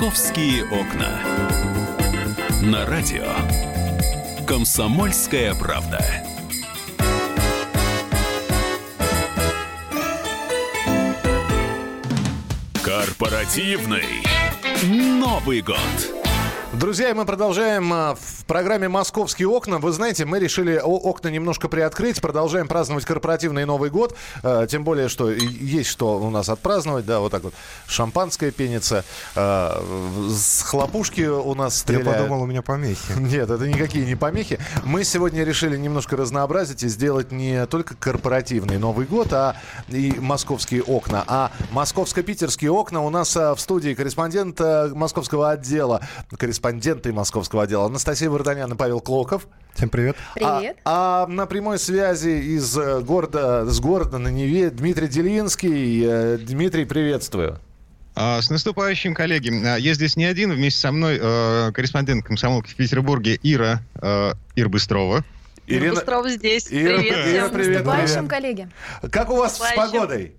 «Московские окна». На радио «Комсомольская правда». Корпоративный Новый год. Друзья, мы продолжаем а, программе «Московские окна». Вы знаете, мы решили окна немножко приоткрыть. Продолжаем праздновать корпоративный Новый год. А, тем более, что есть что у нас отпраздновать. Да, вот так вот. Шампанское пенится. С хлопушки у нас стреляют. Я подумал, у меня помехи. Нет, это никакие не помехи. Мы сегодня решили немножко разнообразить и сделать не только корпоративный Новый год, а и московские окна. А московско-питерские окна у нас в студии корреспондент московского отдела. Корреспондент корреспонденты московского отдела Анастасия Варданян и Павел Клоков. Всем привет. Привет. А, а на прямой связи из э, города, с города на Неве Дмитрий Делинский. Э, Дмитрий, приветствую. А, с наступающим, коллеги. А, я здесь не один. Вместе со мной э, корреспондент комсомолки в Петербурге Ира, э, Ир Быстрова. Ирина Быстрова здесь. Ира, привет Ира, всем. привет, Наступающим, привет. коллеги. Как у вас с погодой?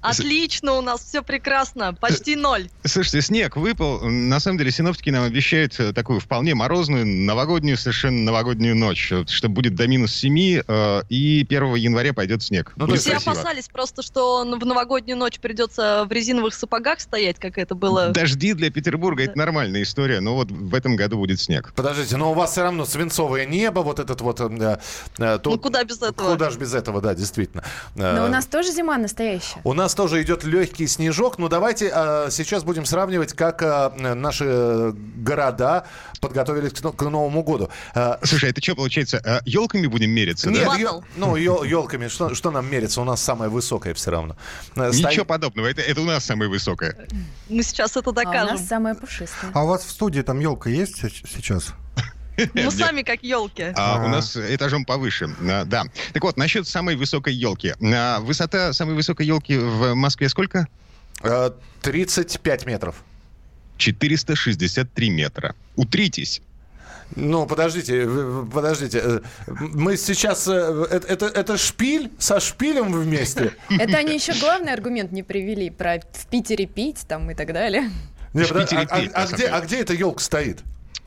Отлично у нас, все прекрасно, почти ноль. Слушайте, снег выпал. На самом деле синоптики нам обещают э, такую вполне морозную, новогоднюю, совершенно новогоднюю ночь, что будет до минус 7, э, и 1 января пойдет снег. Ну, Все красиво. опасались просто, что в новогоднюю ночь придется в резиновых сапогах стоять, как это было. Дожди для Петербурга да. это нормальная история, но вот в этом году будет снег. Подождите, но у вас все равно свинцовое небо, вот этот вот... Э, э, то... Ну куда без этого? Куда же без этого, да, действительно. Но у нас тоже зима настоящая. У нас тоже идет легкий снежок. Но давайте э, сейчас будем сравнивать, как э, наши города подготовились к, к Новому году. Э, Слушай, это что получается? Э, елками будем мериться? Нет, да? ё, ну, ел, елками. Что, что нам мериться? У нас самое высокое все равно. Э, Ничего Стоит... подобного. Это, это у нас самое высокое. Мы сейчас это докажем. А у нас самое пушистое. А у вас в студии там елка есть сейчас? Ну, сами как елки. А, у нас этажом повыше, а, да. Так вот, насчет самой высокой елки. А, высота самой высокой елки в Москве сколько? 35 метров. 463 метра. Утритесь. Ну, подождите, подождите. Э, мы сейчас... Э, это, это, это шпиль со шпилем вместе? Это они еще главный аргумент не привели про в Питере пить там и так далее. Нет, а, а, а, где, а где эта елка стоит?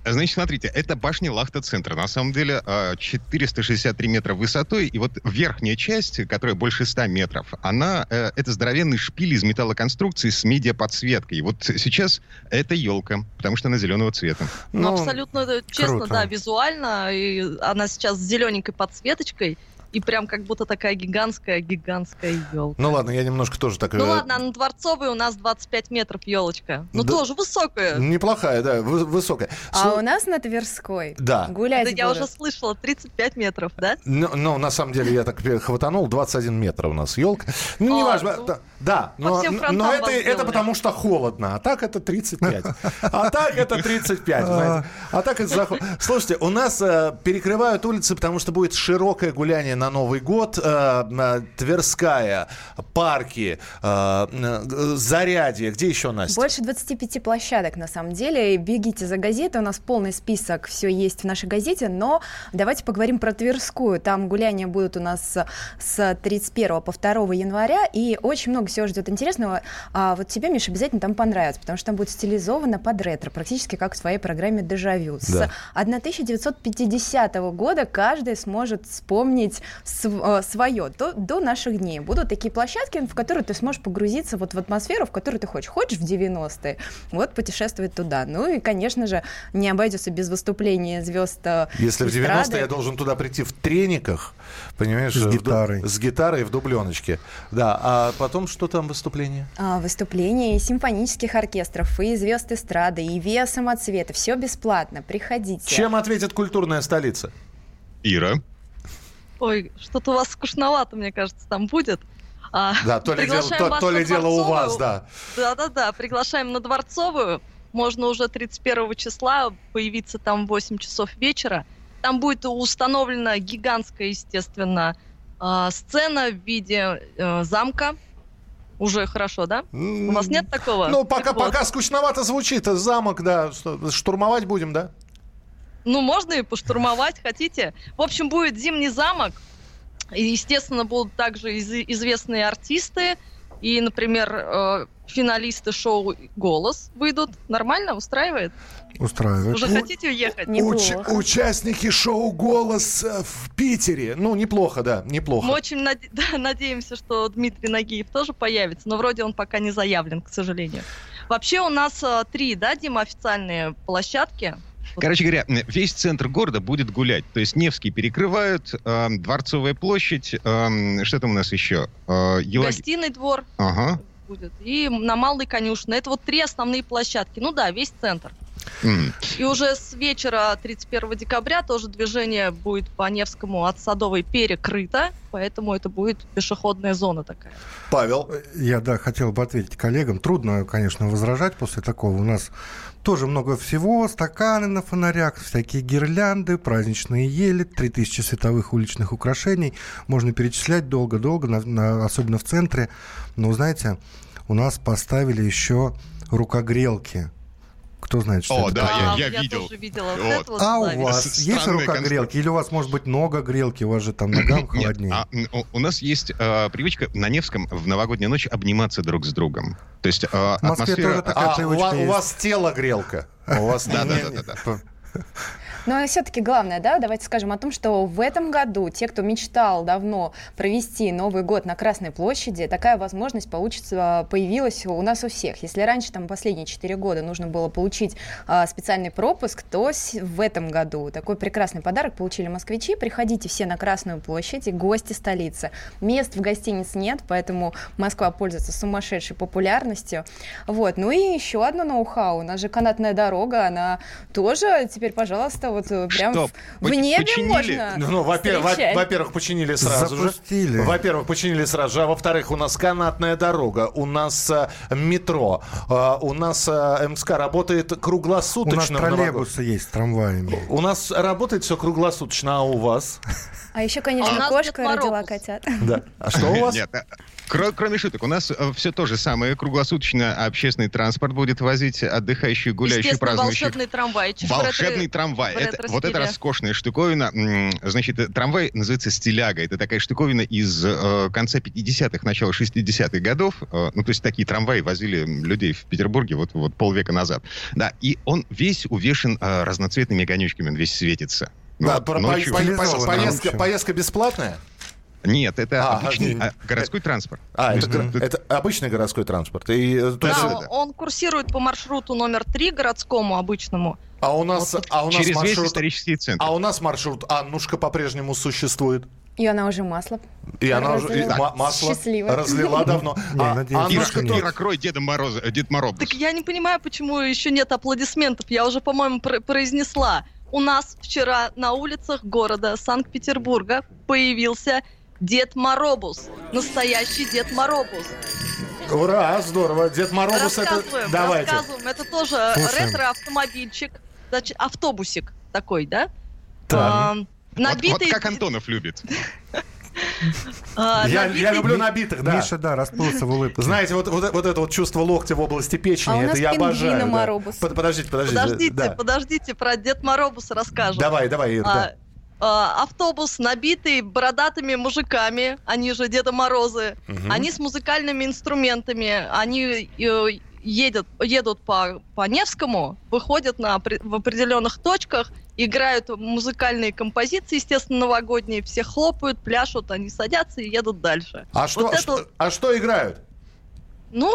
Значит, смотрите, это башня Лахта-центра. На самом деле 463 а, метра высотой, и вот верхняя часть, которая больше 100 метров, она, э, это здоровенный шпиль из металлоконструкции с медиаподсветкой. И вот сейчас это елка, потому что она зеленого цвета. Ну, ну абсолютно честно, круто. да, визуально, и она сейчас с зелененькой подсветочкой, и прям как будто такая гигантская, гигантская елка. Ну ладно, я немножко тоже так... Ну э, ладно, а на Дворцовой у нас 25 метров елочка. Ну да, тоже высокая. Неплохая, да, высокая. А Слу... у нас на Тверской да. гулять Да я уже слышала, 35 метров, да? Ну, ну, на самом деле, я так хватанул, 21 метр у нас елка. Ну, не важно. Ну, да, но, но это, это потому что холодно, а так это 35. А так это 35, знаете. А так это заход. Слушайте, у нас э, перекрывают улицы, потому что будет широкое гуляние на Новый год. Э, Тверская, парки, э, Зарядье. Где еще, Настя? Больше 25 площадок, на самом деле. Бегите за газетой. У нас полный список, все есть в нашей газете. Но давайте поговорим про Тверскую. Там гуляния будут у нас с 31 по 2 января. И очень много всего ждет интересного. А вот тебе, Миша, обязательно там понравится, потому что там будет стилизовано под ретро, практически как в твоей программе «Дежавю». Да. С 1950 года каждый сможет вспомнить свое до, до наших дней. Будут такие площадки, в которые ты сможешь погрузиться вот в атмосферу, в которую ты хочешь. Хочешь в 90-е, вот путешествовать туда. Ну и, конечно же, не обойдется без выступления звезд э, Если эстрады. в 90-е я должен туда прийти в трениках, понимаешь? С гитарой. В, с гитарой в дубленочке. Да, а потом что там выступление? А, выступление симфонических оркестров, и звезд эстрады, и виа самоцвета. Все бесплатно. Приходите. Чем ответит культурная столица? Ира. Ой, что-то у вас скучновато, мне кажется, там будет. А, да, то ли, дело, то, то ли дело у вас, да. Да-да-да, приглашаем на Дворцовую. Можно уже 31 числа появиться там в 8 часов вечера. Там будет установлена гигантская, естественно, а, сцена в виде э, замка. Уже хорошо, да? У вас нет такого? Ну, пока, так пока вот. скучновато звучит. Замок, да. Штурмовать будем, да? Ну, можно и поштурмовать, хотите. В общем, будет зимний замок. И, естественно, будут также из- известные артисты. и, например, э, финалисты шоу «Голос» выйдут. Нормально? Устраивает? Устраивает. Уже хотите уехать? Уч- участники шоу «Голос» в Питере. Ну, неплохо, да, неплохо. Мы очень наде- да, надеемся, что Дмитрий Нагиев тоже появится, но вроде он пока не заявлен, к сожалению. Вообще у нас э, три, да, Дима, официальные площадки. Короче говоря, весь центр города будет гулять. То есть Невский перекрывают, э, Дворцовая площадь, э, что там у нас еще? Э, Елаг- Гостиный двор Ага. будет и на Малой конюшне. Это вот три основные площадки. Ну да, весь центр. М. И уже с вечера 31 декабря тоже движение будет по Невскому от Садовой перекрыто, поэтому это будет пешеходная зона такая. Павел. Я, да, хотел бы ответить коллегам. Трудно, конечно, возражать после такого. У нас тоже много всего. Стаканы на фонарях, всякие гирлянды, праздничные ели, 3000 световых уличных украшений. Можно перечислять долго-долго, на- на- особенно в центре. Но, знаете, у нас поставили еще рукогрелки. Кто знает, что О, это да, такое? я- я видел. тоже видела. Вот Вот. А у вас С- есть странная рукогрелки? Или у вас, может быть, много грелки? У вас же там ногам Нет, холоднее. а, м, у- у нас есть э, привычка на Невском в новогоднюю ночь обниматься друг с другом. То есть э, В Москве атмосфера... тоже такая А, у, привычка ва- у есть. вас тело грелка. А У вас Да, Но все-таки главное, да, давайте скажем о том, что в этом году те, кто мечтал давно провести Новый год на Красной площади, такая возможность получится, появилась у нас у всех. Если раньше, там, последние 4 года нужно было получить а, специальный пропуск, то в этом году такой прекрасный подарок получили москвичи. Приходите все на Красную площадь, гости столицы. Мест в гостиниц нет, поэтому Москва пользуется сумасшедшей популярностью. Вот. Ну и еще одно ноу-хау. У нас же канатная дорога, она тоже теперь, пожалуйста, вот э, прям Что, в, небе починили? можно Ну, во-первых, во- встречать. во-первых, починили сразу Запустили. же. Во-первых, починили сразу же. А во-вторых, у нас канатная дорога, у нас э, метро, э, у нас э, МСК работает У нас круглосуточно. в троллейбусы есть трамваями. У нас работает все круглосуточно, а у вас? А еще, А конечно, у нас кошка Дед родила котят. Да. А что у вас? Нет, э, кро- кроме шуток, у нас все то же самое. Круглосуточно общественный транспорт будет возить отдыхающих, гуляющих, Естественно, празднующих. волшебный трамвайчик. в Волшебный трамвай. Это, вот это ретро-стиле. роскошная штуковина. Значит, э, трамвай называется «Стиляга». Это такая штуковина из э, конца 50-х, начала 60-х годов. Э, ну, то есть такие трамваи возили людей в Петербурге вот, вот полвека назад. Да, и он весь увешан э, разноцветными огонечками, он весь светится. Да, Вот, по- по- по- поездка, поездка бесплатная? Нет, это А, обычный а, городской транспорт. А, это, гра- это обычный городской транспорт. И, э, то Да, есть, да, Да, да. он курсирует по маршруту номер 3 городскому обычному. а у нас, а у нас Через весь маршрут, исторический центр. а у нас маршрут Аннушка по-прежнему существует. И она уже масло. И она уже и ма- масло Счастливо. разлила давно. А Аннушка нет. тоже- Ира, крой Деда Мороза, э, Дед Мороз. Так я не понимаю, почему еще нет аплодисментов. Я уже, по-моему, пр- произнесла. У нас вчера на улицах города Санкт-Петербурга появился Дед Моробус. Настоящий Дед Моробус. Ура, здорово. Дед Мороз это... рассказываем, Давайте. рассказываем. Это тоже ретро-автомобильчик. Значит, автобусик такой, да? Так. А, Вот- набитый... вот как Антонов любит. а, Я, набитый- я люблю набитых, да. Миша, да, расплылся в улыбке. Знаете, вот, вот, вот это вот чувство локтя в области печени, А у это нас я обожаю. да. Моробус. Под- Подождите, подождите. Подождите, да. подождите, про Дед Моробуса расскажем. Давай, давай, Ир, да. А, а, автобус, набитый бородатыми мужиками, они же Деда Морозы, Мгм. они с музыкальными инструментами, они э, едут, едут по, по Невскому, выходят на, в определенных точках, играют музыкальные композиции, естественно, новогодние, все хлопают, пляшут, они садятся и едут дальше. А что, вот это что- а что играют? Ну,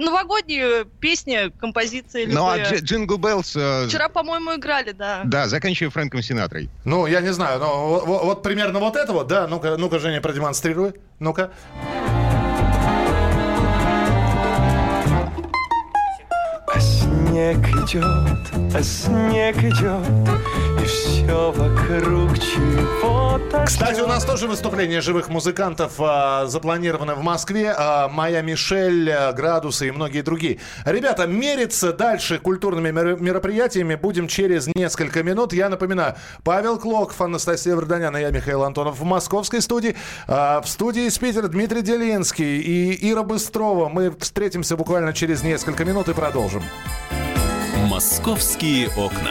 новогодние песни, композиции Ну, а любые. Дж- Jingle Bells, э, Вчера, по-моему, играли, да. да, заканчивая Фрэнком Синатрой. Ну, я не знаю, но вот, вот- вот примерно вот это вот, да? Ну-ка, ну-ка, Женя, продемонстрируй. Ну-ка. А снег идет, а снег идет, и все вокруг чего-то Кстати, у нас тоже выступление живых музыкантов а, запланировано в Москве. А, Моя Мишель, а, Градусы и многие другие. Ребята, мериться дальше культурными мер- мероприятиями будем через несколько минут. Я напоминаю, Павел Клоков, Анастасия Варданян и я, Михаил Антонов в московской студии. А, В студии из Питера Дмитрий Делинский и Ира Быстрова. Мы встретимся буквально через несколько минут и продолжим. «Московские окна».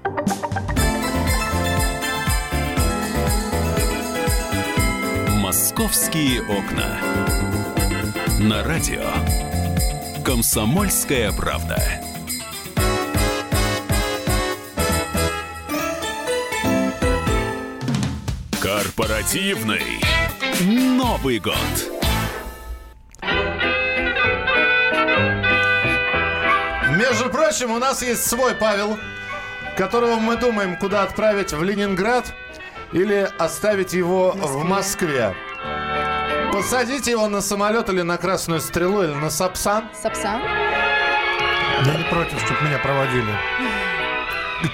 «Московские окна». На радио «Комсомольская правда». Корпоративный Новый год. Между прочим, у нас есть свой Павел, которого мы думаем, куда отправить в Ленинград или оставить его в Москве. Посадите его на самолет или на Красную Стрелу, или на Сапсан. Сапсан? Я не против, чтобы меня проводили.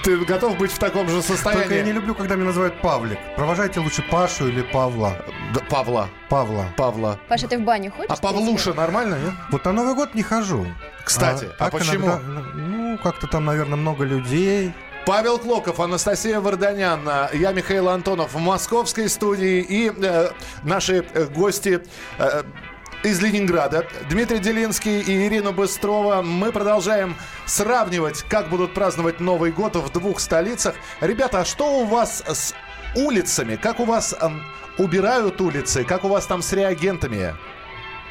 Ты готов быть в таком же состоянии? Только я не люблю, когда меня называют Павлик. Провожайте лучше Пашу или Павла. Да, Павла. Павла. Павла. Паша, ты в баню ходишь? А Павлуша нормально, нет? Вот на Новый год не хожу. Кстати, а так почему? иногда, ну, как-то там, наверное, много людей. Павел Клоков, Анастасия Варданян, я Михаил Антонов в московской студии и э, наши э, гости э, из Ленинграда. Дмитрий Делинский и Ирина Быстрова. Мы продолжаем сравнивать, как будут праздновать Новый год в двух столицах. Ребята, а что у вас с улицами? Как у вас э, убирают улицы? Как у вас там с реагентами?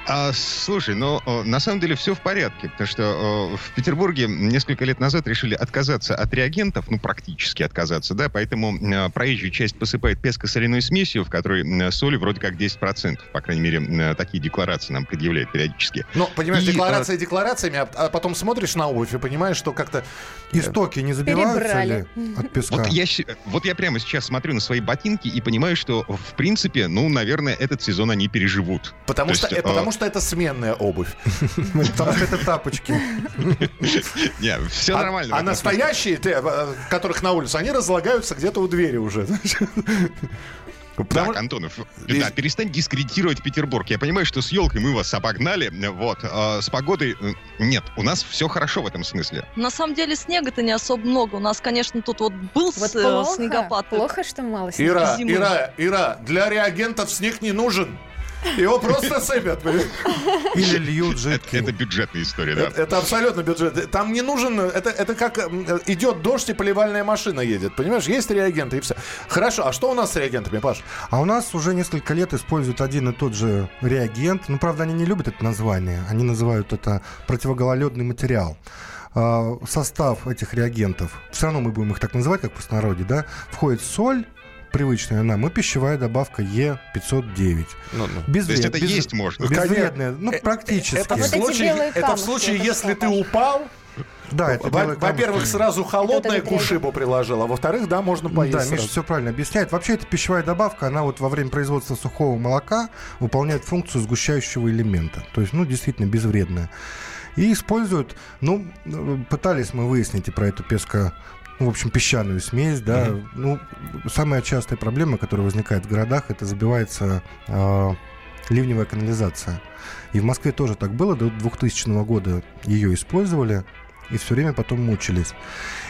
А, слушай, ну, на самом деле все в порядке, потому что в Петербурге несколько лет назад решили отказаться от реагентов, ну, практически отказаться, да, поэтому проезжую часть посыпает песко-соляной смесью, в которой соли вроде как 10%, по крайней мере, такие декларации нам предъявляют периодически. Ну, понимаешь, и, декларации декларациями, а потом смотришь на обувь и понимаешь, что как-то... Истоки не забиваются Перебрали. ли от песка? Вот я, вот я прямо сейчас смотрю на свои ботинки и понимаю, что, в принципе, ну, наверное, этот сезон они переживут. Потому, То что, есть, э, потому что это сменная обувь. Потому что это тапочки. Не, все А- нормально. А, настоящие, э, которых на улице, они разлагаются где-то у двери уже. Потому- Так, Антонов, да, перестань дискредитировать Петербург. Я понимаю, что с елкой мы вас обогнали, вот. а с погодой э, нет, у нас все хорошо в этом смысле. На самом деле снега-то не особо много. У нас, конечно, тут вот был Вот с- плохо, снегопад. плохо, что мало снега. Ира. Ира, Ира, для реагентов снег не нужен. Его просто сыпят. Или льют Это, жидкий. это бюджетная история, да. Это, это абсолютно бюджет. Там не нужен... Это, это как идет дождь и поливальная машина едет. Понимаешь, есть реагенты и все. Хорошо, а что у нас с реагентами, Паш? А у нас уже несколько лет используют один и тот же реагент. Ну, правда, они не любят это название. Они называют это противогололедный материал. А, состав этих реагентов, все равно мы будем их так называть, как в простонародье, да, входит соль, привычная нам, и пищевая добавка Е509. Ну, ну. То есть это есть можно. Безвредная, ну, Э, практически. Это в вот эти случае, это в камушки, случае это если что, ты упал, Да, это во-первых, камушки. сразу холодное Это к ушибу приложил, а во-вторых, да, можно поесть Да, сразу. Миша все правильно объясняет. Вообще, эта пищевая добавка, она вот во время производства сухого молока выполняет функцию сгущающего элемента. То есть, ну, действительно безвредная. И используют, ну, э, пытались мы выяснить и про эту песко ну, в общем, песчаную смесь, да. Ну, самая частая проблема, которая возникает в городах, это забивается э, ливневая канализация. И в Москве тоже так было. До 2000 года ее использовали и все время потом мучились.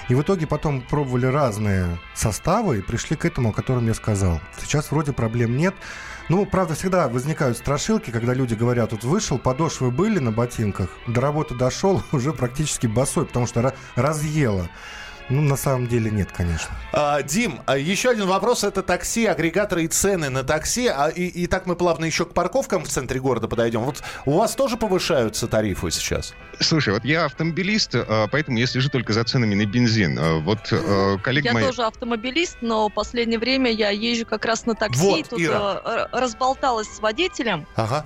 И в итоге потом пробовали разные составы и пришли к этому, о котором я сказал. Сейчас вроде проблем нет. Ну, правда, всегда возникают страшилки, когда люди говорят, вот вышел, подошвы были на ботинках, до работы дошел, уже практически босой, потому что ра- разъело. Ну, на самом деле нет, конечно. А, Дим, а еще один вопрос. Это такси, агрегаторы и цены на такси. А, и, и так мы плавно еще к парковкам в центре города подойдем. Вот у вас тоже повышаются тарифы сейчас? Слушай, вот я автомобилист, э, поэтому я слежу только за ценами на бензин. Э, Вот коллеги Я мои... тоже автомобилист, но в последнее время я езжу как раз на такси. Вот, Тут Ира. разболталась с водителем. Ага.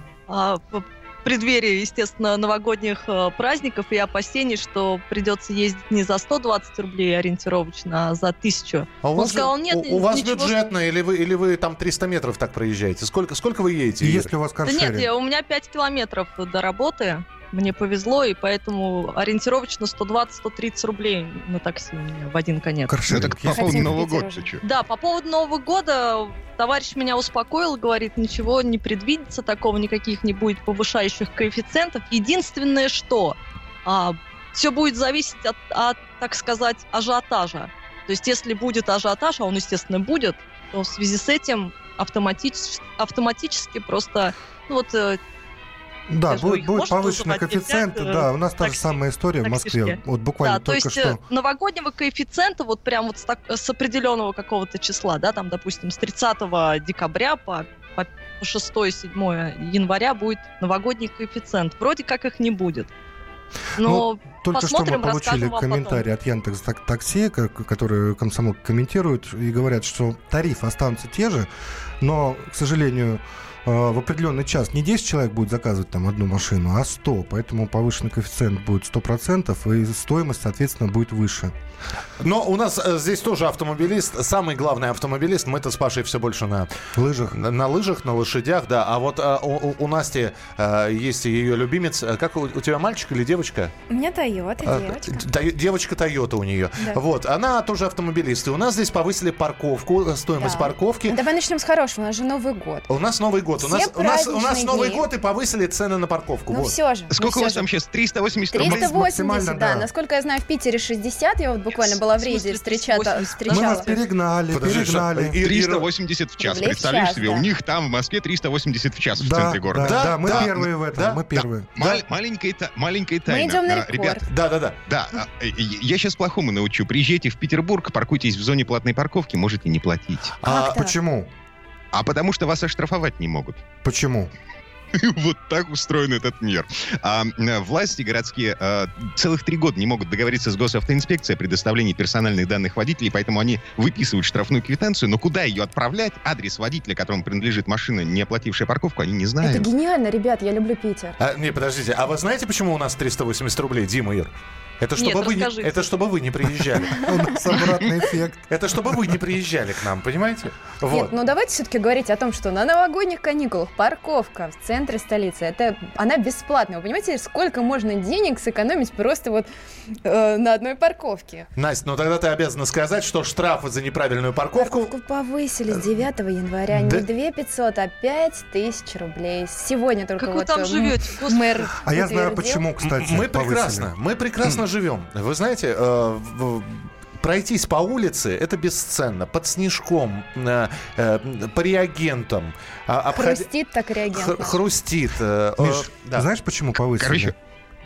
Преддверии, естественно, новогодних э, праздников и опасений, что придется ездить не за 120 рублей ориентировочно, а за 1000. А у Он вас, сказал, нет, у, у вас ничего бюджетно, или вы, или вы там 300 метров так проезжаете? Сколько, сколько вы едете? Если у вас Да каршеринг? нет, я- у меня 5 километров до работы. Мне повезло, и поэтому ориентировочно 120-130 рублей на такси у меня в один конец. Ну, так по поводу Нового года Да, по поводу Нового года товарищ меня успокоил, говорит, ничего не предвидится, такого никаких не будет повышающих коэффициентов. Единственное, что а, все будет зависеть от, от, так сказать, ажиотажа. То есть, если будет ажиотаж, а он, естественно, будет, то в связи с этим автоматически, автоматически просто ну, вот э, да, будет, будет повышенный коэффициент. Взять, да, у нас та же самая история в Москве. Вот буквально да, только то есть э, что. новогоднего коэффициента вот прям вот с, так, с определенного какого-то числа, да, там, допустим, с 30 декабря по, по 6-7 января будет новогодний коэффициент. Вроде как их не будет. Но ну, только что мы получили комментарий от Яндекс Такси, которые комсомол комментируют и говорят, что тарифы останутся те же, но, к сожалению, Э, в определенный час не 10 человек будет заказывать там одну машину, а 100. Поэтому повышенный коэффициент будет 100%, и стоимость, соответственно, будет выше. Но у нас э, здесь тоже автомобилист, самый главный автомобилист. Мы-то с Пашей все больше на лыжах, на, на лыжах, на лошадях, да. А вот а, у, у Насти есть ее любимец. Как у, у тебя мальчик или девочка? У меня Тойота, девочка. девочка Тойота у нее. Да. Вот, она тоже автомобилист. И у нас здесь повысили парковку, стоимость да. парковки. Давай начнем с хорошего. У нас же Новый год. У нас Новый год. у нас, у нас, у нас Новый дни. год и повысили цены на парковку. Ну вот. все же. Сколько ну, у вас там сейчас? 380 рублей? 380, да. да. Насколько я знаю, в Питере 60. Я вот буквально была в рейде встречала. Мы вас перегнали, перегнали. 380 в час. Представляешь себе, у них там в Москве 380 в час в центре города. Да, мы первые в этом. Мы первые. Маленькая маленькая тайна. Мы идем на ребят. Да, да, да. Да, я сейчас плохому научу. Приезжайте в Петербург, паркуйтесь в зоне платной парковки, можете не платить. А почему? А потому что вас оштрафовать не могут. Почему? вот так устроен этот мир. А, власти городские а, целых три года не могут договориться с госавтоинспекцией о предоставлении персональных данных водителей, поэтому они выписывают штрафную квитанцию, но куда ее отправлять, адрес водителя, которому принадлежит машина, не оплатившая парковку, они не знают. Это гениально, ребят, я люблю Питер. А, не, подождите, а вы знаете, почему у нас 380 рублей, Дима Ир? Это чтобы, Нет, вы, не, это чтобы вы не приезжали. У нас обратный эффект. Это чтобы вы не приезжали к нам, понимаете? Нет, ну давайте все-таки говорить о том, что на новогодних каникулах парковка в центре столицы, это она бесплатная. Вы понимаете, сколько можно денег сэкономить просто вот э, на одной парковке? Настя, ну тогда ты обязана сказать, что штрафы за неправильную парковку... Парковку повысили с 9 января. Да. Не 2 500, а 5 тысяч рублей. Сегодня только как вот вы там живете? мэр А я знаю, почему, кстати, Мы прекрасно, мы прекрасно живем. Вы знаете, э, пройтись по улице это бесценно. Под снежком, э, э, по реагентам. А, обход... Хрустит так реагент. Хрустит. Э, Миш, да? знаешь, почему повысили? Короче,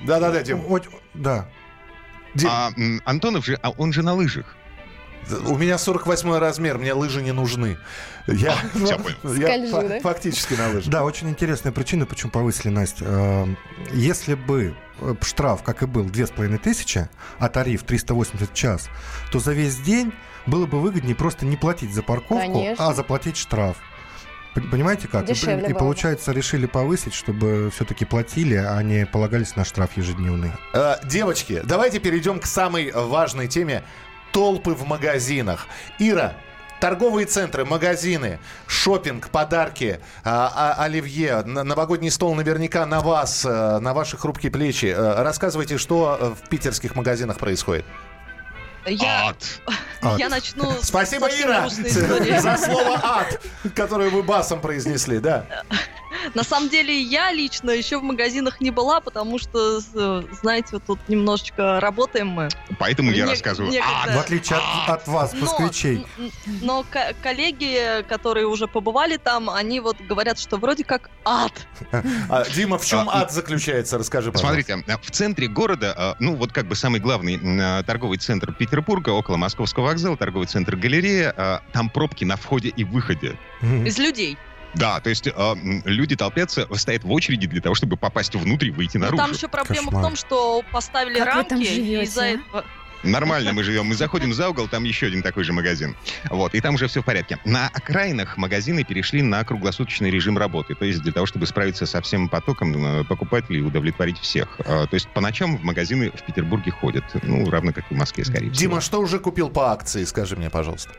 да-да-да, Дим. Да. Дим. А, Антонов же, а он же на лыжах. У меня 48 размер, мне лыжи не нужны. Я, а, я Скольжу, да? фактически на лыжах. Да, очень интересная причина, почему повысили, Настя. Э, если бы э, штраф, как и был, 2500, а тариф 380 в час, то за весь день было бы выгоднее просто не платить за парковку, Конечно. а заплатить штраф. Понимаете как? Дешевле и, и получается, решили повысить, чтобы все-таки платили, а не полагались на штраф ежедневный. Э, девочки, давайте перейдем к самой важной теме толпы в магазинах. Ира, торговые центры, магазины, шопинг, подарки, а, а, оливье, новогодний стол наверняка на вас, э, на ваши хрупкие плечи. Э, рассказывайте, что э, в питерских магазинах происходит. Я, ад. я начну Спасибо, Ира, за слово ад, которое вы басом произнесли, да. На самом деле, я лично еще в магазинах не была, потому что, знаете, вот тут немножечко работаем мы. Поэтому я рассказываю. В отличие от, вас, москвичей. Но, коллеги, которые уже побывали там, они вот говорят, что вроде как ад. А, Дима, в чем а, ад заключается? Расскажи, пожалуйста. Смотрите, в центре города, а, ну вот как бы самый главный торговый центр Петербурга, около Московского вокзала, торговый центр галерея, там пробки на входе и выходе. Из людей. Да, то есть э, люди толпятся, стоят в очереди для того, чтобы попасть внутрь и выйти наружу. Там еще проблема Кошмар. в том, что поставили как рамки, и из-за а? этого... Нормально мы живем. Мы заходим за угол, там еще один такой же магазин. Вот, и там уже все в порядке. На окраинах магазины перешли на круглосуточный режим работы. То есть для того, чтобы справиться со всем потоком э, покупателей и удовлетворить всех. Э, то есть по ночам в магазины в Петербурге ходят. Ну, равно как и в Москве, скорее всего. Дима, что уже купил по акции, скажи мне, пожалуйста?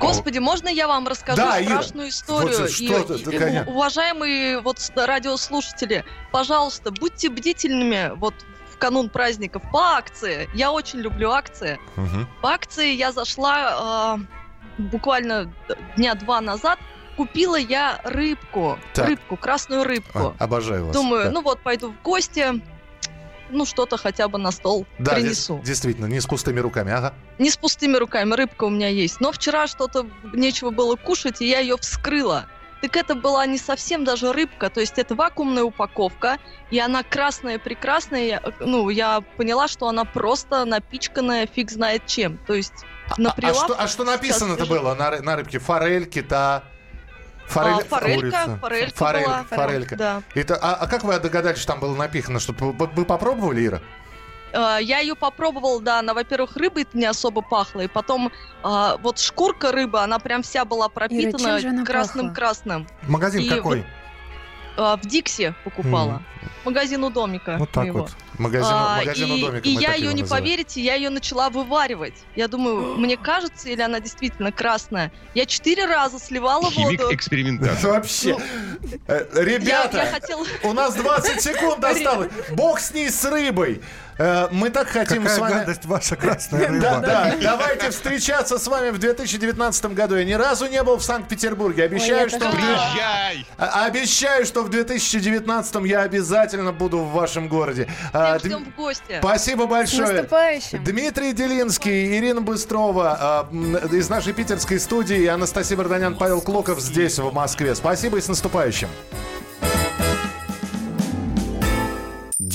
Господи, можно я вам расскажу да, страшную Ира. историю? Вот, что и, и, уважаемые вот радиослушатели, пожалуйста, будьте бдительными вот в канун праздников по акции. Я очень люблю акции. Угу. По акции я зашла э, буквально дня два назад. Купила я рыбку, Так. рыбку, красную рыбку. А, обожаю вас. Думаю, Да. ну вот пойду в гости, ну что-то хотя бы на стол Да, принесу. действительно, не с пустыми руками. Ага. Не с пустыми руками, рыбка у меня есть. Но вчера что-то нечего было кушать, и я ее вскрыла. Так это была не совсем даже рыбка, то есть это вакуумная упаковка, и она красная, прекрасная. Я, ну, я поняла, что она просто напичканная фиг знает чем. То есть на А, а прилавке... что, а что написано-то было на, на рыбке? Форель, кита? А, Форель, форелька, курица. форелька Форель, была. форелька. Да. Это, а, а как вы догадались, что там было напихано? Что вы, вы попробовали, Ира? Э, Я ее попробовала, да, она, во-первых, рыбой не особо пахла, и потом а, вот шкурка рыбы, она прям вся была пропитана красным-красным. Магазин И какой? вот- А, В Дикси покупала. Магазин у домика. Вот так моего. вот. Магазин, А, магазин у и, домика. и я ее, не называем. поверите, я ее начала вываривать. Я думаю, мне кажется, или она действительно красная. Я четыре раза сливала Химик воду. экспериментатор. Вообще. Э, Я, Ребята, у нас 20 секунд осталось. Бог с ней, с рыбой. Э, Мы так хотим Какая с вами... гадость ваша красная рыба. Да, да, давайте встречаться с вами в 2019 году. Я ни разу не был в Санкт-Петербурге. Обещаю, что... Приезжай! А- Обещаю, что в 2019 я обязательно буду в вашем городе. А, Всем в гости. Спасибо большое. Дмитрий Делинский, Ирина Быстрова а, из нашей питерской студии, и Анастасия Барданян, Павел Клоков здесь, в Москве. Спасибо и с наступающим.